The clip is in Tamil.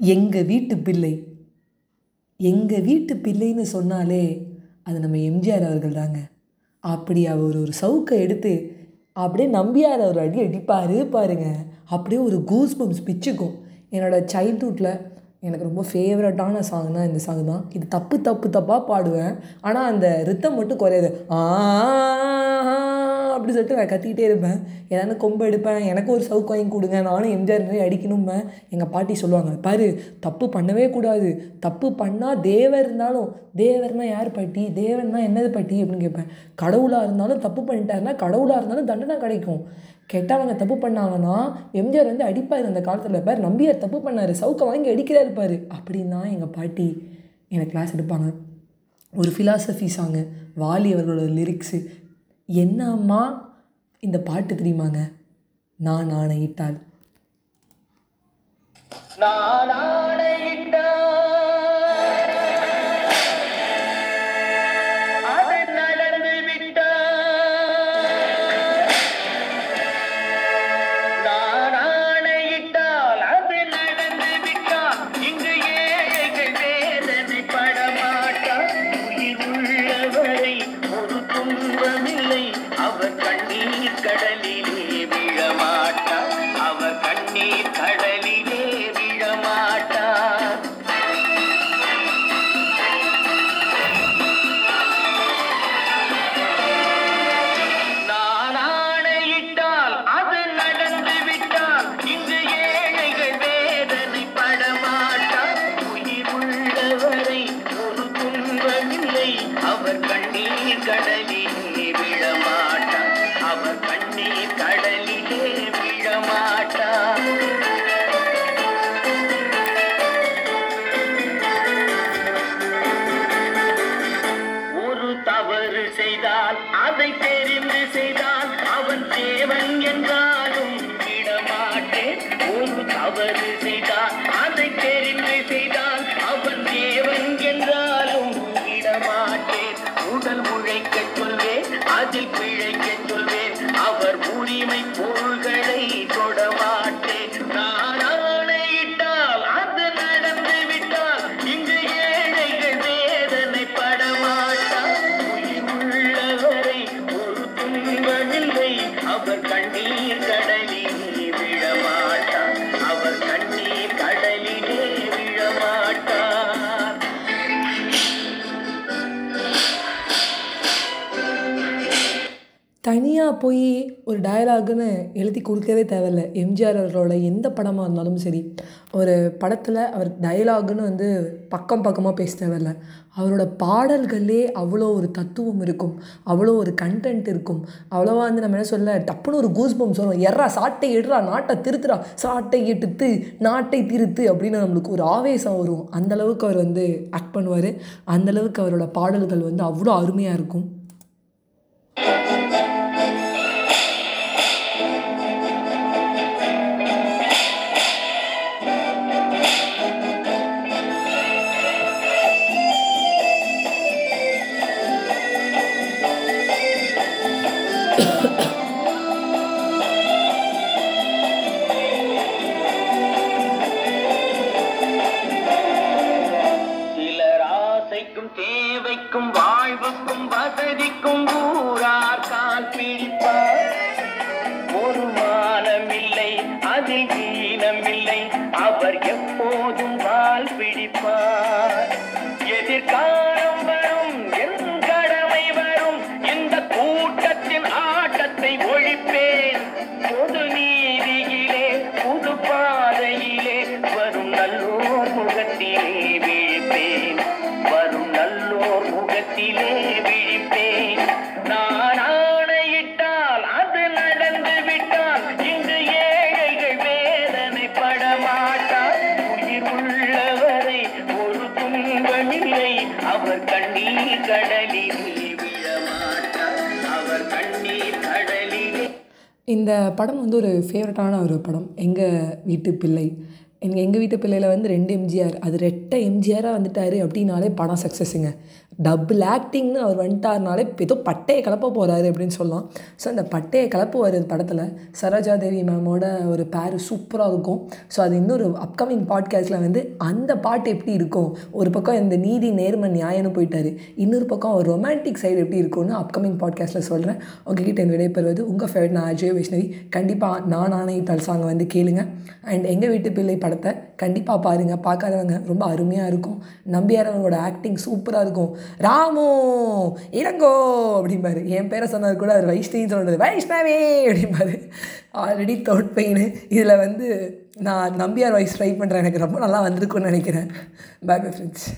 எங்கள் வீட்டு பிள்ளை எங்கள் வீட்டு பிள்ளைன்னு சொன்னாலே அது நம்ம எம்ஜிஆர் அவர்கள் தாங்க அப்படி அவர் ஒரு சவுக்கை எடுத்து அப்படியே நம்பியார் அவர் அடி அடிப்பார் பாருங்க அப்படியே ஒரு கூஸ் பம்ஸ் பிச்சுக்கும் என்னோடய சைல்ட்ஹுட்டில் எனக்கு ரொம்ப ஃபேவரட்டான சாங்னா இந்த சாங் தான் இது தப்பு தப்பு தப்பாக பாடுவேன் ஆனால் அந்த ரித்தம் மட்டும் குறையாது ஆ அப்படி சொல்லிட்டு நான் கத்திக்கிட்டே இருப்பேன். ஏதாவது கொம்பு எடுப்பேன். எனக்கு ஒரு சவுக்கு வாங்கி கொடுங்க. நானும் எம்ஜிஆர் மாதிரி அடிக்கணும்பேன் எங்கள் பாட்டி சொல்லுவாங்க பாரு தப்பு பண்ணவே கூடாது. தப்பு பண்ணால் தேவர் இருந்தாலும் தேவர்னா யார் பாட்டி? தேவன்னா என்னது பாட்டி? அப்படின்னு கேட்பேன். கடவுளாக இருந்தாலும் தப்பு பண்ணிட்டாருன்னா கடவுளாக இருந்தாலும் தண்டனை கிடைக்கும். கெட்டவங்க தப்பு பண்ணாங்கன்னா எம்ஜிஆர் வந்து அடிப்பார் அந்த காலத்தில். பாரு நம்பியார் தப்பு பண்ணார். சவுக்கை வாங்கி அடிக்கிறாரு இருப்பார் அப்படின்னா எங்கள் பாட்டி எனக்கு கிளாஸ் எடுப்பாங்க. ஒரு ஃபிலாசபி சாங்கு வாலி அவர்களோட லிரிக்ஸு என்ன அம்மா இந்த பாட்டு தெரியுமாங்க? நான் ஆணையிட்டால். நான் ஆணையிட்டால். அவர் கண்ணீர் கடலில் தவறு செய்தால் அதை தெரிந்து செய்தால் அவன் தேவன் என்றாலும் விடமாட்டேன் ஒரு தவறு செய்தால் தனியாக போய் ஒரு டயலாகுன்னு எழுதி கொடுக்கவே தேவையில்ல. எம்ஜிஆர் அவர்களோட எந்த படமாக இருந்தாலும் சரி ஒரு படத்தில் அவர் டயலாகுன்னு வந்து பக்கம் பக்கமாக பேச தேவையில்ல. அவரோட பாடல்களே அவ்வளோ ஒரு தத்துவம் இருக்கும் அவ்வளோ ஒரு கண்டென்ட் இருக்கும். அவ்வளோவா வந்து நம்ம என்ன சொல்ல டப்புன்னு ஒரு கூஸ் பம்ஸ் வரும். எர்றா சாட்டை எடுறா நாட்டை திருத்துறா சாட்டை எடுத்து நாட்டை திருத்து அப்படின்னு நம்மளுக்கு ஒரு ஆவேசம் வரும். அந்தளவுக்கு அவர் வந்து ஆக்ட் பண்ணுவார். அந்தளவுக்கு அவரோட பாடல்கள் வந்து அவ்வளோ அருமையாக இருக்கும். தேவைக்கும் வாழ்வுக்கும் வசதிக்கும் ஊரார் கால் பிடிப்பார். ஒரு மானமில்லை அதில் ஈனமில்லை அவர் எப்போதும் கால் பிடிப்பார். எதிர்காலம் வரும் என் கடமை வரும் இந்த கூட்டத்தின் ஆட்டத்தை ஒழிப்பேன். பொது நீதியிலே புது பாதையிலே வரும் நல்லோர் முகத்திலே. அவர் கண்ணீர் கடலிலே விழமாட்டார். அவர் கண்ணீர் கடலிலே இந்த படம் வந்து ஒரு ஃபேவரட்டான ஒரு படம். எங்கள் வீட்டு பிள்ளை. எங்கள் எங்கள் வீட்டு பிள்ளையில் வந்து ரெண்டு எம்ஜிஆர் அது ரெட்டை எம்ஜிஆராக வந்துட்டார் அப்படின்னாலே படம் சக்ஸஸுங்க டபுள் ஆக்டிங்னு அவர் வந்துட்டாருனாலே ஏதோ பட்டையை கலப்ப போகிறாரு அப்படின்னு சொல்லலாம். ஸோ அந்த பட்டையை கலப்பு வருது படத்தில் சரோஜாதேவி மேமோட ஒரு பேர் சூப்பராக இருக்கும். ஸோ அது இன்னொரு அப்கமிங் பாட்காஸ்ட்டில் வந்து அந்த பாட்டு எப்படி இருக்கும்? ஒரு பக்கம் இந்த நீதி நேர்ம நியாயம்னு போயிட்டாரு. இன்னொரு பக்கம் ஒரு ரொமான்டிக் சைடு எப்படி இருக்கும்னு அப்கமிங் பாட்காஸ்ட்டில் சொல்கிறேன் உங்ககிட்ட என் விடைபெறுவது உங்கள் ஃபேவரட் நான் அஜய் வைஷ்ணவி. கண்டிப்பாக நான் ஆணையிட்டால் சாங்கை வந்து கேளுங்க. அண்ட் எங்கள் வீட்டு பிள்ளை படத்தை கண்டிப்பாக பாருங்கள் பார்க்காதவங்க ரொம்ப அருமையாக இருக்கும். நம்பியார் அவங்களோட ஆக்டிங் சூப்பராக இருக்கும். ராமு இளங்கோ அப்படிம்பாரு. என் பேரை சொன்னது கூட அவர் வைஷ்ணவின்னு சொன்னது வைஷ்ணவே அப்படிம்பாரு. ஆல்ரெடி தோட் பெயின் இதில் வந்து நான் நம்பியார் வாய்ஸ் ட்ரை பண்ணுறேன் எனக்கு ரொம்ப நல்லா வந்திருக்குன்னு நினைக்கிறேன். By bye friends